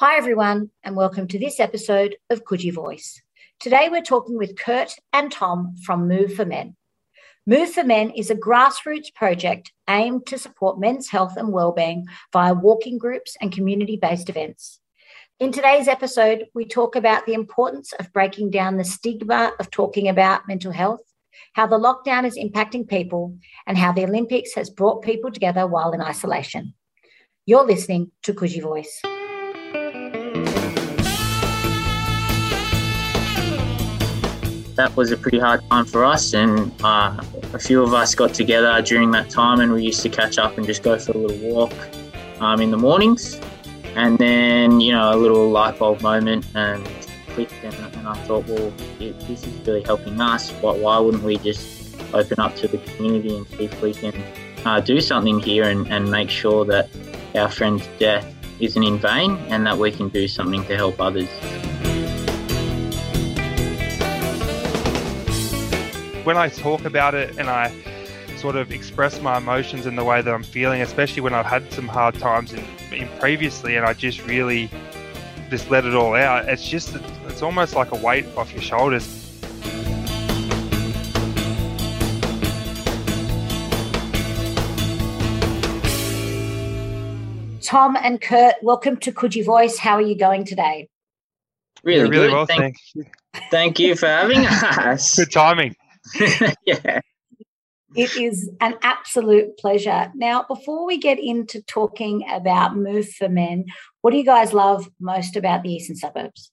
Hi, everyone, and welcome to this episode of Coogee Voice. Today, we're talking with Kurt and Tom from Move for Men. Move for Men is a grassroots project aimed to support men's health and well-being via walking groups and community-based events. In today's episode, we talk about the importance of breaking down the stigma of talking about mental health, how the lockdown is impacting people, and how the Olympics has brought people together while in isolation. You're listening to Coogee Voice. That was a pretty hard time for us, and uh, a few of us got together during that time, and we used to catch up and just go for a little walk um, in the mornings, and then you know a little light bulb moment and clicked, and, and I thought, well, it, this is really helping us. Why, why wouldn't we just open up to the community and see if we can uh, do something here and, and make sure that our friend's death isn't in vain, and that we can do something to help others. When I talk about it and I sort of express my emotions in the way that I'm feeling, especially when I've had some hard times in, in previously, and I just really just let it all out. It's just it's almost like a weight off your shoulders. Tom and Kurt, welcome to Coogee Voice. How are you going today? Really, yeah, really good. well. Thank, Thank, thank you for having us. Good timing. yeah. It is an absolute pleasure. Now, before we get into talking about Move for Men, what do you guys love most about the eastern suburbs?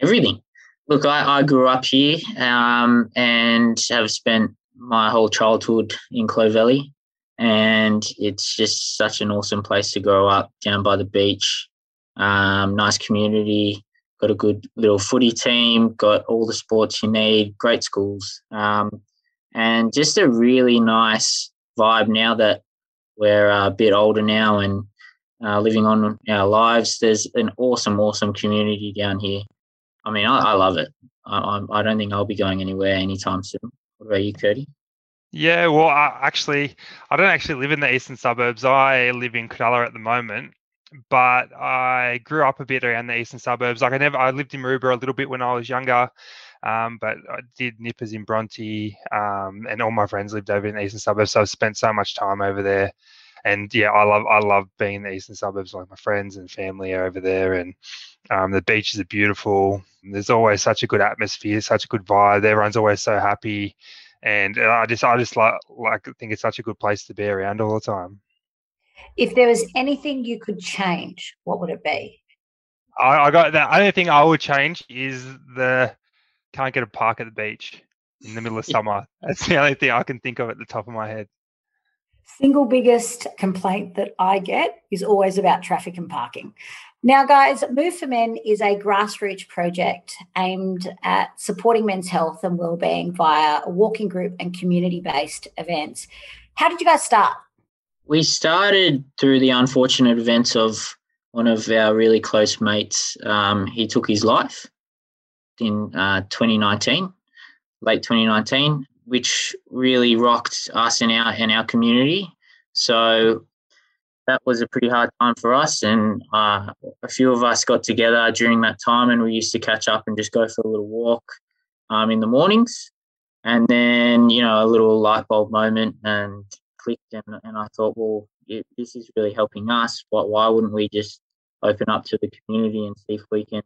Everything. Look, I, I grew up here um, and have spent my whole childhood in Clovelly, and it's just such an awesome place to grow up down by the beach. Um, nice community, got a good little footy team, got all the sports you need, great schools, um, and just a really nice vibe now that we're a bit older now and uh, living on our lives. There's an awesome, awesome community down here. I mean, I, I love it. I, I, don't think I'll be going anywhere anytime soon. What about you, Cody? Yeah, well, I actually, I don't actually live in the eastern suburbs. I live in Cronulla at the moment, but I grew up a bit around the eastern suburbs. Like I never, I lived in Maroubra a little bit when I was younger, um, but I did nippers in Bronte, um, and all my friends lived over in the eastern suburbs. So I've spent so much time over there, and yeah, I love, I love being in the eastern suburbs. Like my friends and family are over there, and um, the beaches are beautiful. There's always such a good atmosphere, such a good vibe. Everyone's always so happy, and I just, I just like, like think it's such a good place to be around all the time. If there was anything you could change, what would it be? I, I got the only thing I would change is the can't get a park at the beach in the middle of summer. That's the only thing I can think of at the top of my head. Single biggest complaint that I get is always about traffic and parking. Now, guys, Move for Men is a grassroots project aimed at supporting men's health and well-being via a walking group and community-based events. How did you guys start? We started through the unfortunate events of one of our really close mates. Um, he took his life in uh, 2019, late 2019, which really rocked us in our in our community. So that was a pretty hard time for us, and uh, a few of us got together during that time, and we used to catch up and just go for a little walk um, in the mornings, and then you know a little light bulb moment, and clicked and, and I thought, well, this is really helping us. Why, why wouldn't we just open up to the community and see if we can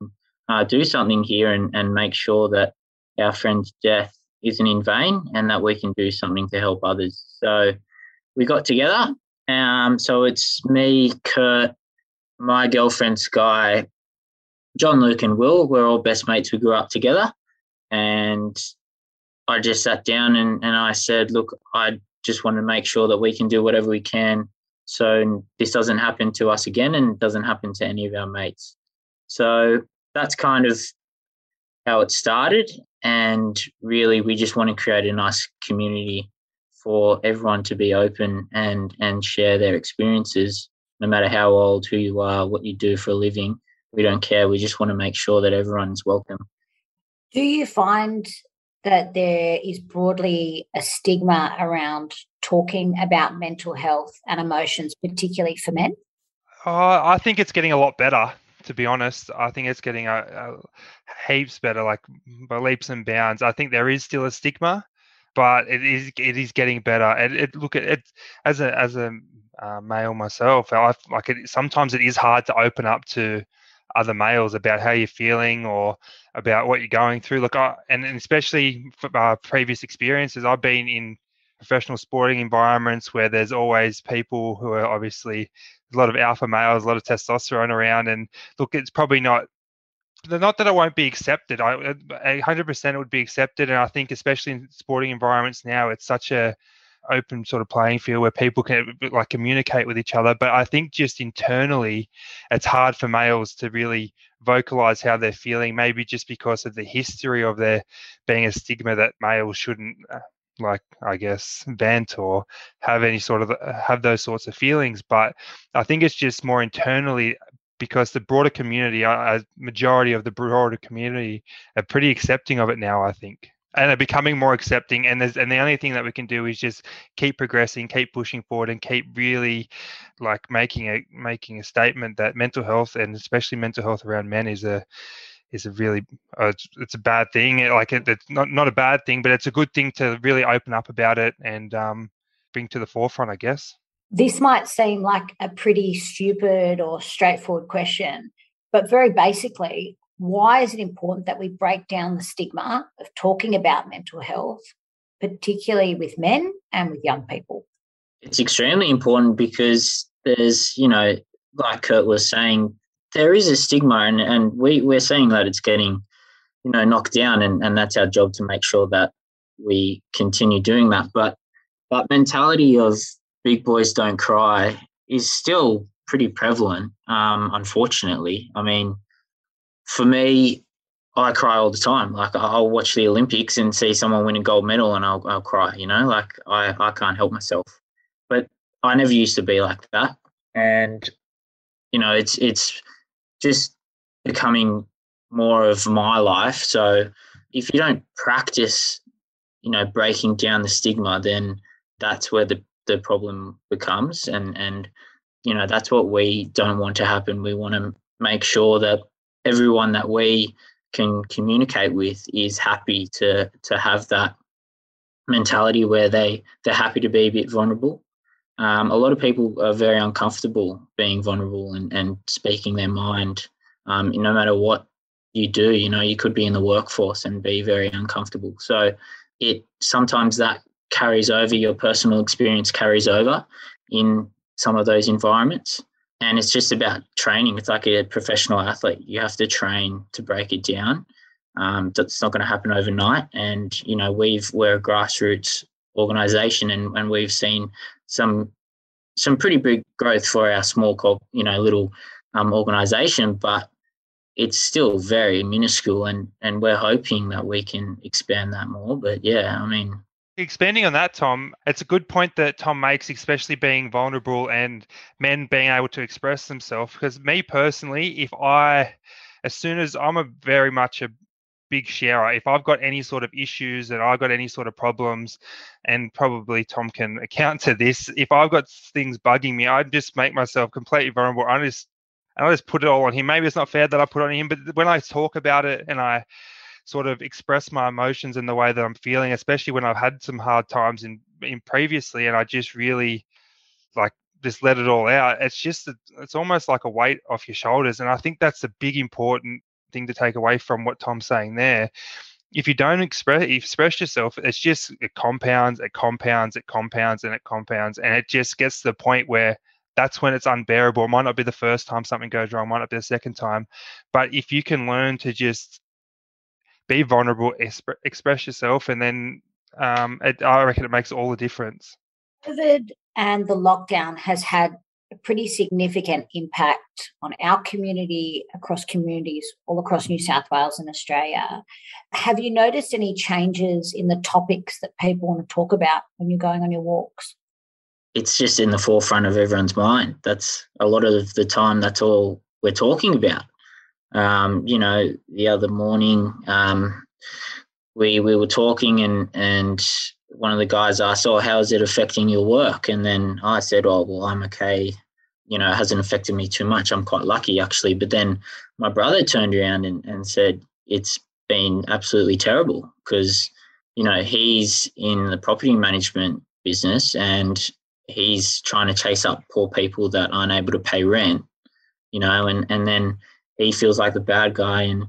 uh, do something here and, and make sure that our friend's death isn't in vain and that we can do something to help others. So we got together. Um, so it's me, Kurt, my girlfriend Sky, John, Luke, and Will. We're all best mates. We grew up together. And I just sat down and, and I said, Look, I just want to make sure that we can do whatever we can so this doesn't happen to us again and doesn't happen to any of our mates. So that's kind of how it started. And really, we just want to create a nice community for everyone to be open and, and share their experiences, no matter how old, who you are, what you do for a living. We don't care. We just want to make sure that everyone's welcome. Do you find that there is broadly a stigma around talking about mental health and emotions, particularly for men? Uh, I think it's getting a lot better, To be honest, I think it's getting a, a heaps better, like by leaps and bounds. I think there is still a stigma, but it is it is getting better. And it, look at it as a as a uh, male myself. I like it. Sometimes it is hard to open up to other males about how you're feeling or about what you're going through. Look, I, and, and especially for uh, previous experiences, I've been in professional sporting environments where there's always people who are obviously a lot of alpha males, a lot of testosterone around, and look, it's probably not not that I won't be accepted. I 100% it would be accepted, and I think especially in sporting environments now, it's such a open sort of playing field where people can like communicate with each other. But I think just internally, it's hard for males to really vocalize how they're feeling. Maybe just because of the history of there being a stigma that males shouldn't. Uh, like I guess vent or have any sort of uh, have those sorts of feelings, but I think it's just more internally because the broader community, a majority of the broader community, are pretty accepting of it now. I think and are becoming more accepting and there's and the only thing that we can do is just keep progressing keep pushing forward and keep really like making a making a statement that mental health and especially mental health around men is a is a really uh, it's, a bad thing. Like it, it's not not a bad thing but it's a good thing to really open up about it and um, bring to the forefront i guess. This might seem like a pretty stupid or straightforward question but very basically why is it important that we break down the stigma of talking about mental health, particularly with men and with young people? It's extremely important because there's, you know, like Kurt was saying, there is a stigma and, and we, we're seeing that it's getting, you know, knocked down and, and that's our job to make sure that we continue doing that. But that mentality of big boys don't cry is still pretty prevalent, um, unfortunately. I mean, for me, I cry all the time. Like I'll watch the Olympics and see someone win a gold medal and I'll, I'll cry, you know, like I, I can't help myself. But I never used to be like that. And, you know, it's, it's just becoming more of my life. So if you don't practice, you know, breaking down the stigma, then that's where the, the problem becomes. And, and, you know, that's what we don't want to happen. We want to make sure that everyone that we can communicate with is happy to to have that mentality where they they're happy to be a bit vulnerable. Um, a lot of people are very uncomfortable being vulnerable and, and speaking their mind. Um, no matter what you do, you know, you could be in the workforce and be very uncomfortable. So it sometimes that carries over your personal experience carries over in some of those environments and it's just about training. It's like a professional athlete. You have to train to break it down. Um, that's not going to happen overnight. And you know, we've we're a grassroots organization, and and we've seen some some pretty big growth for our small, you know, little um, organization, but it's still very minuscule, and and we're hoping that we can expand that more. But yeah, I mean, expanding on that, Tom, it's a good point that Tom makes, especially being vulnerable and men being able to express themselves. Because me personally, if I, as soon as I'm a very much a big sharer, if I've got any sort of issues and I've got any sort of problems, and probably Tom can account to this, if I've got things bugging me, I just make myself completely vulnerable. I just and I just put it all on him. Maybe it's not fair that I put on him, but when I talk about it and I sort of express my emotions in the way that I'm feeling, especially when I've had some hard times in in previously, and I just really like just let it all out. It's just it's almost like a weight off your shoulders, and I think that's a big important thing to take away from what Tom's saying there. If you don't express express yourself, it's just it compounds, it compounds, it compounds, and it compounds, and it just gets to the point where that's when it's unbearable. It might not be the first time something goes wrong, might not be the second time. But if you can learn to just be vulnerable, exp- express yourself, and then um, it, I reckon it makes all the difference. COVID and the lockdown has had a pretty significant impact on our community, across communities all across New South Wales and Australia. Have you noticed any changes in the topics that people want to talk about when you're going on your walks? It's just in the forefront of everyone's mind. That's a lot of the time, that's all we're talking about. Um, you know, the other morning, um, we we were talking and and one of the guys asked, "Oh, how is it affecting your work?" And then I said, "Oh, well, I'm okay you know, it hasn't affected me too much. I'm quite lucky actually. But then my brother turned around and, and said, it's been absolutely terrible because, you know, he's in the property management business and he's trying to chase up poor people that aren't able to pay rent, you know, and, and then he feels like the bad guy and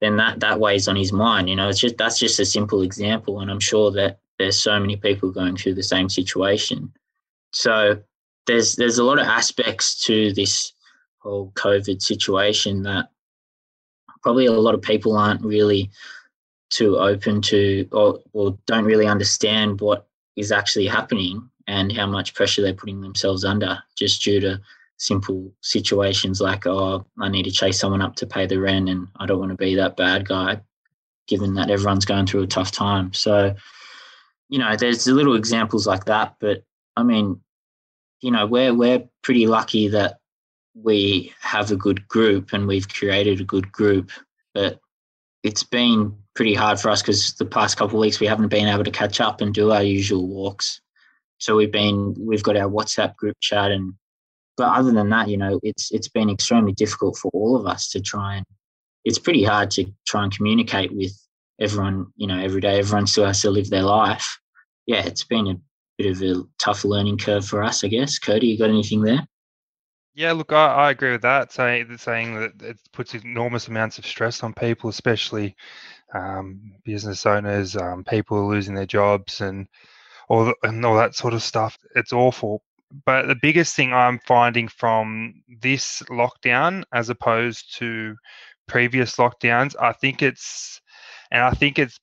then that, that weighs on his mind, you know, it's just, that's just a simple example. And I'm sure that there's so many people going through the same situation. So there's there's a lot of aspects to this whole COVID situation that probably a lot of people aren't really too open to or, or don't really understand what is actually happening and how much pressure they're putting themselves under just due to simple situations like oh i need to chase someone up to pay the rent and i don't want to be that bad guy given that everyone's going through a tough time so you know there's little examples like that but i mean you know, we're we're pretty lucky that we have a good group and we've created a good group. But it's been pretty hard for us because the past couple of weeks we haven't been able to catch up and do our usual walks. So we've been we've got our WhatsApp group chat and but other than that, you know, it's it's been extremely difficult for all of us to try and it's pretty hard to try and communicate with everyone, you know, every day. Everyone still has to live their life. Yeah, it's been a bit of a tough learning curve for us, I guess. Cody, you got anything there? Yeah, look, I, I agree with that. Saying saying that it puts enormous amounts of stress on people, especially um, business owners, um, people losing their jobs, and all the, and all that sort of stuff. It's awful. But the biggest thing I'm finding from this lockdown, as opposed to previous lockdowns, I think it's and I think it's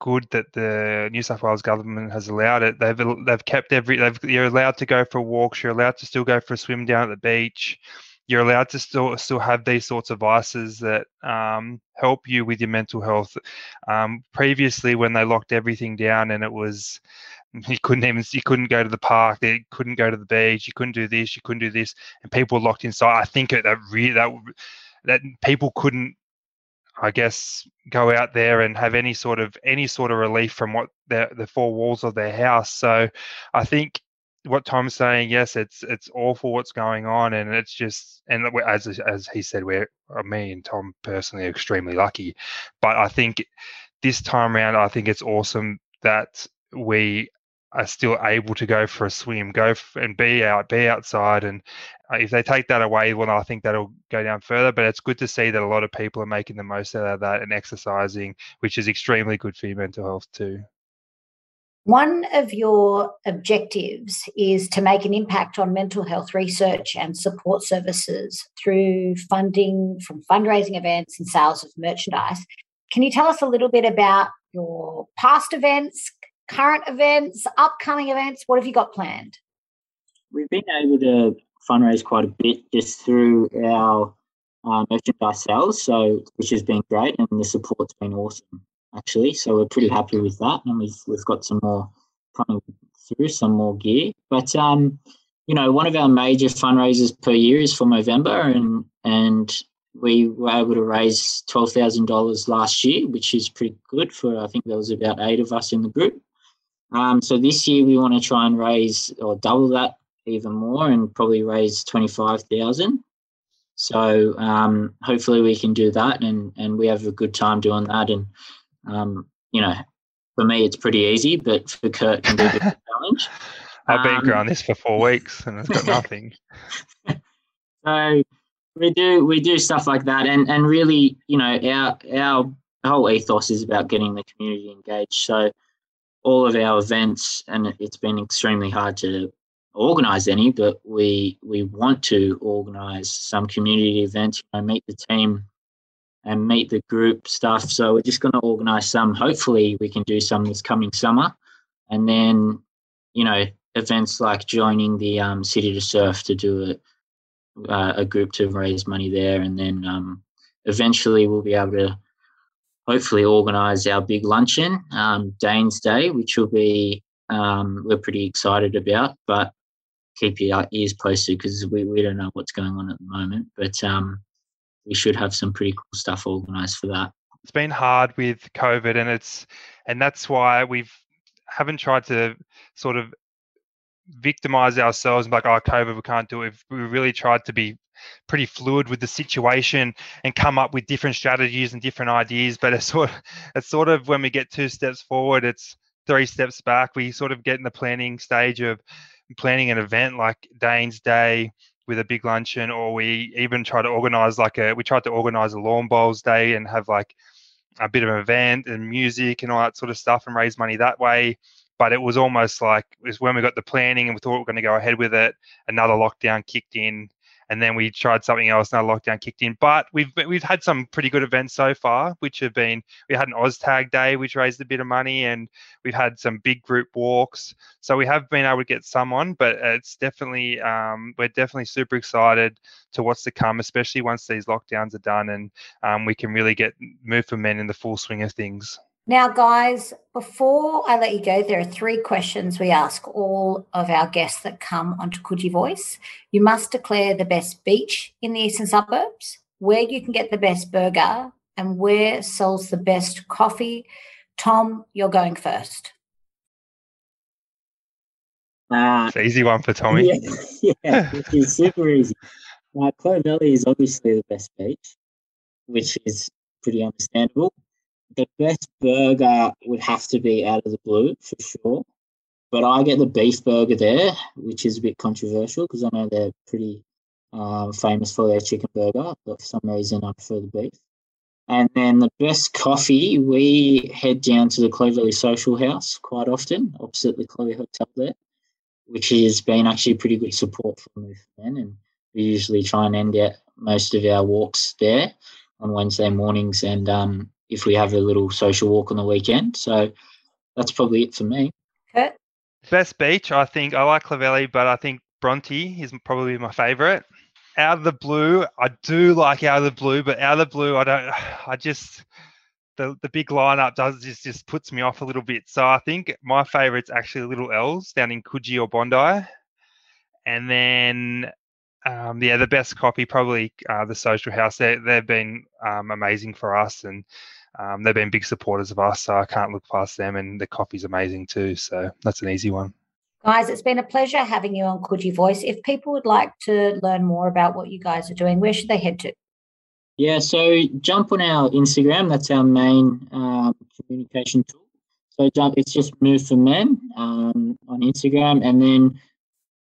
good that the New South Wales government has allowed it. They've they've kept every they've, you're allowed to go for walks. You're allowed to still go for a swim down at the beach. You're allowed to still still have these sorts of vices that um, help you with your mental health. Um, previously, when they locked everything down and it was you couldn't even you couldn't go to the park, you couldn't go to the beach, you couldn't do this, you couldn't do this, and people were locked inside. I think that really that that people couldn't I guess, go out there and have any sort of any sort of relief from what the the four walls of their house. So, I think what Tom's saying, yes, it's it's awful what's going on, and it's just and as as he said, we're uh, me and Tom personally are extremely lucky, but I think this time around, I think it's awesome that we are still able to go for a swim, go and be out, be outside. And uh, if they take that away, well, I think that'll go down further. But it's good to see that a lot of people are making the most out of that and exercising, which is extremely good for your mental health too. One of your objectives is to make an impact on mental health research and support services through funding from fundraising events and sales of merchandise. Can you tell us a little bit about your past events, current events, upcoming events? What have you got planned? We've been able to fundraise quite a bit just through our uh, merchandise sales, so which has been great, and the support's been awesome actually. So we're pretty happy with that, and we've we've got some more coming through, some more gear. But um, you know, one of our major fundraisers per year is for November, and and we were able to raise twelve thousand dollars last year, which is pretty good for I think there was about eight of us in the group. Um, so this year we want to try and raise or double that even more and probably raise 25,000. So um, hopefully we can do that and, and we have a good time doing that. And, um, you know, for me, it's pretty easy, but for Kurt, can be a challenge. I've been um, growing this for four weeks and it's got nothing. so we do we do stuff like that, and and really, you know, our our whole ethos is about getting the community engaged. So all of our events, and it's been extremely hard to organise any, but we we want to organise some community events. You know, meet the team and meet the group stuff. So we're just going to organise some. Hopefully, we can do some this coming summer, and then you know events like joining the um, City to Surf to do a uh, a group to raise money there, and then um, eventually we'll be able to hopefully organise our big luncheon, um, Dane's Day, which will be um, we're pretty excited about. But keep your ears posted because we, we don't know what's going on at the moment. But um, we should have some pretty cool stuff organised for that. It's been hard with COVID, and it's and that's why we've haven't tried to sort of victimize ourselves and be like, oh, COVID, we can't do it. We really tried to be pretty fluid with the situation and come up with different strategies and different ideas. But it's sort of, it's sort of when we get two steps forward, it's three steps back. We sort of get in the planning stage of planning an event like Dane's Day with a big luncheon, or we even try to organize like a we tried to organize a lawn bowls day and have like a bit of an event and music and all that sort of stuff and raise money that way. But it was almost like it was when we got the planning and we thought we were going to go ahead with it, another lockdown kicked in and then we tried something else. Another lockdown kicked in, but we've we've had some pretty good events so far, which have been we had an OzTag day, which raised a bit of money, and we've had some big group walks. So we have been able to get some on, but it's definitely um, we're definitely super excited to what's to come, especially once these lockdowns are done and um, we can really get move for men in the full swing of things. Now, guys, before I let you go, there are three questions we ask all of our guests that come onto Coogee Voice. You must declare the best beach in the eastern suburbs, where you can get the best burger, and where sells the best coffee. Tom, you're going first. Uh, it's an easy one for Tommy. Yeah, yeah it's super easy. Uh, Valley is obviously the best beach, which is pretty understandable the best burger would have to be out of the blue for sure. But I get the beef burger there, which is a bit controversial because I know they're pretty uh, famous for their chicken burger, but for some reason I prefer the beef. And then the best coffee, we head down to the Clovelly Social House quite often, opposite the Chloe Hotel there, which has been actually pretty good support for Move Men. And we usually try and end out most of our walks there on Wednesday mornings. And um, if we have a little social walk on the weekend. So that's probably it for me. Okay. Best beach, I think I like Clovelly, but I think Bronte is probably my favourite. Out of the blue, I do like out of the blue, but out of the blue, I don't. I just the the big lineup does just just puts me off a little bit. So I think my favourite's actually Little L's down in Coogee or Bondi, and then um, yeah, the best copy probably uh, the Social House. They they've been um, amazing for us, and um, they've been big supporters of us, so I can't look past them. And the coffee's amazing too, so that's an easy one. Guys, it's been a pleasure having you on Coogee Voice. If people would like to learn more about what you guys are doing, where should they head to? Yeah, so jump on our Instagram. That's our main um, communication tool. So jump. It's just Move for Men um, on Instagram, and then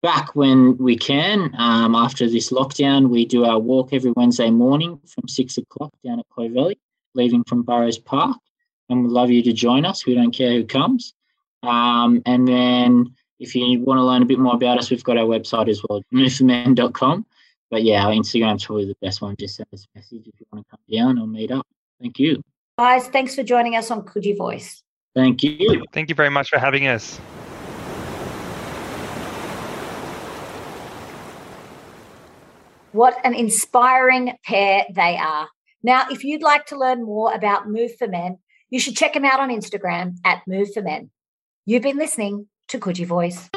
back when we can um, after this lockdown, we do our walk every Wednesday morning from six o'clock down at Clovelly leaving from Burrows Park, and we'd love you to join us. We don't care who comes. Um, and then if you want to learn a bit more about us, we've got our website as well, moveformen.com. But yeah, our Instagram's probably the best one. Just send us a message if you want to come down or meet up. Thank you. Guys, thanks for joining us on Coogee Voice. Thank you. Thank you very much for having us. What an inspiring pair they are. Now, if you'd like to learn more about Move for Men, you should check them out on Instagram at Move for Men. You've been listening to Coogee Voice.